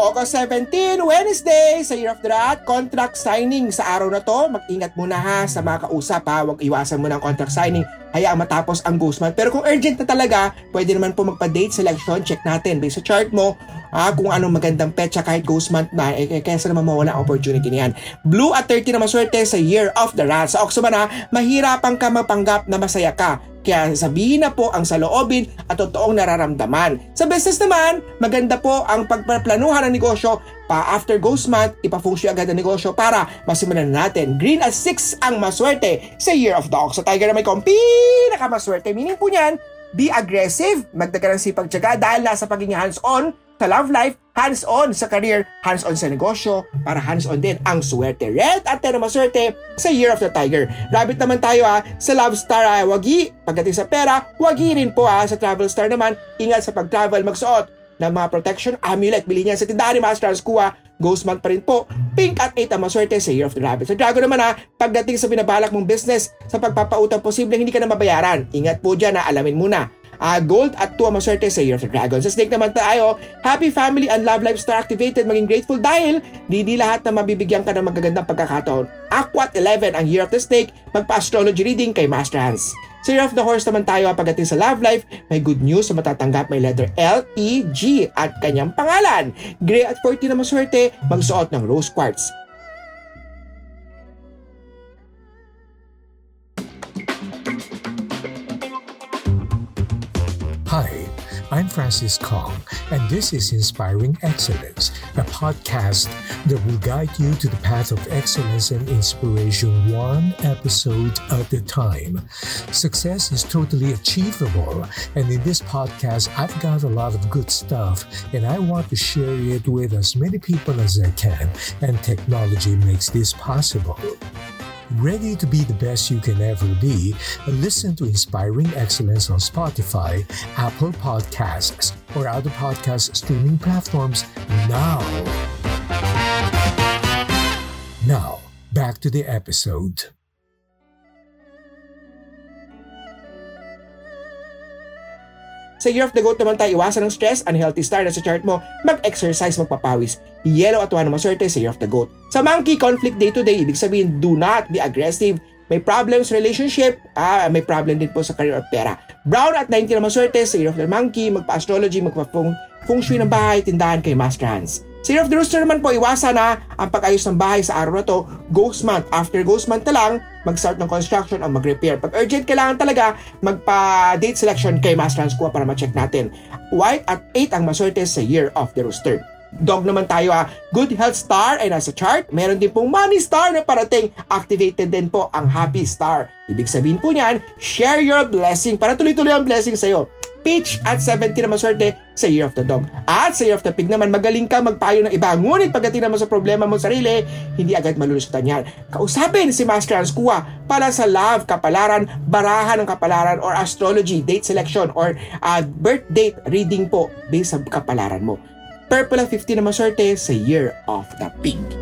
August 17, Wednesday, sa Year of the Rat, contract signing sa araw na to. Mag-ingat muna ha sa mga kausap ha. Huwag iwasan mo ng contract signing. Hayaan matapos ang ghost month. Pero kung urgent na talaga, pwede naman po magpa-date selection. Check natin based sa chart mo ah, kung anong magandang petsa kahit ghost month na. Eh, kaysa naman mawala ang opportunity niyan. Blue at 30 na maswerte sa Year of the Rat. Sa Oxuman ha, mahirapan ka mapanggap na masaya ka. Kaya sabihin na po ang saloobin at totoong nararamdaman. Sa business naman, maganda po ang pagpaplanuhan ng negosyo pa after ghost month, ipafungsyo agad ang negosyo para masimulan natin. Green at 6 ang maswerte sa Year of the Ox. Sa Tiger na may kong pinakamaswerte. Meaning po niyan, be aggressive, magdaga ng sipag tiyaga dahil nasa pagiging hands-on sa love life, hands-on sa career, hands-on sa negosyo, para hands-on din ang swerte. Red at na maswerte sa Year of the Tiger. Rabbit naman tayo ha, sa Love Star ha, wagi. Pagdating sa pera, wagi rin po ha. Sa Travel Star naman, ingat sa pag-travel, magsuot ng mga protection amulet. Bili niya sa tindahan ni Master Kuha, Ghost month pa rin po. Pink at 8 ang maswerte sa Year of the Rabbit. Sa Dragon naman ha, pagdating sa binabalak mong business, sa pagpapautang posible hindi ka na mabayaran. Ingat po dyan na alamin muna uh, gold at 2 maswerte sa Year of the Dragon. Sa Snake naman tayo, happy family and love life star activated, maging grateful dahil di di lahat na mabibigyan ka ng magagandang pagkakataon. Aquat 11 ang Year of the Snake, magpa-astrology reading kay Master Hans. Sa Year of the Horse naman tayo pagdating sa love life, may good news sa matatanggap may letter L, E, G at kanyang pangalan. Gray at 40 na maswerte, magsuot ng rose quartz. I'm Francis Kong, and this is Inspiring Excellence, a podcast that will guide you to the path of excellence and inspiration one episode at a time. Success is totally achievable, and in this podcast, I've got a lot of good stuff, and I want to share it with as many people as I can, and technology makes this possible. Ready to be the best you can ever be? Listen to Inspiring Excellence on Spotify, Apple Podcasts, or other podcast streaming platforms now. Now, back to the episode. Sa Year of the Goat naman tayo, iwasan ng stress, unhealthy star na sa chart mo, mag-exercise, magpapawis. Yellow at 1 na maswerte sa Year of the Goat. Sa Monkey, conflict day to day, ibig sabihin, do not be aggressive. May problems relationship, ah, may problem din po sa career or pera. Brown at 19 na maswerte sa Year of the Monkey, magpa-astrology, magpa-feng shui ng bahay, tindahan kay Master Hans. Year of the Rooster naman po, iwasan na ang pag-ayos ng bahay sa araw na to, ghost month. After ghost month na lang, mag-start ng construction o mag-repair. Pag urgent, kailangan talaga magpa-date selection kay Master Hans Kua para ma-check natin. White at 8 ang maswerte sa Year of the Rooster. Dog naman tayo ha. Good health star ay nasa chart. Meron din pong money star na parating. Activated din po ang happy star. Ibig sabihin po niyan, share your blessing para tuloy-tuloy ang blessing sa'yo. Peach at 70 na maswerte sa Year of the Dog. At sa Year of the Pig naman, magaling ka magpayo ng iba. Ngunit pagdating naman sa problema mo sarili, hindi agad malulusutan yan. Kausapin si Master Hans Kua para sa love, kapalaran, barahan ng kapalaran or astrology, date selection or uh, birth date reading po based sa kapalaran mo. Purple at 50 na maswerte sa Year of the Pig.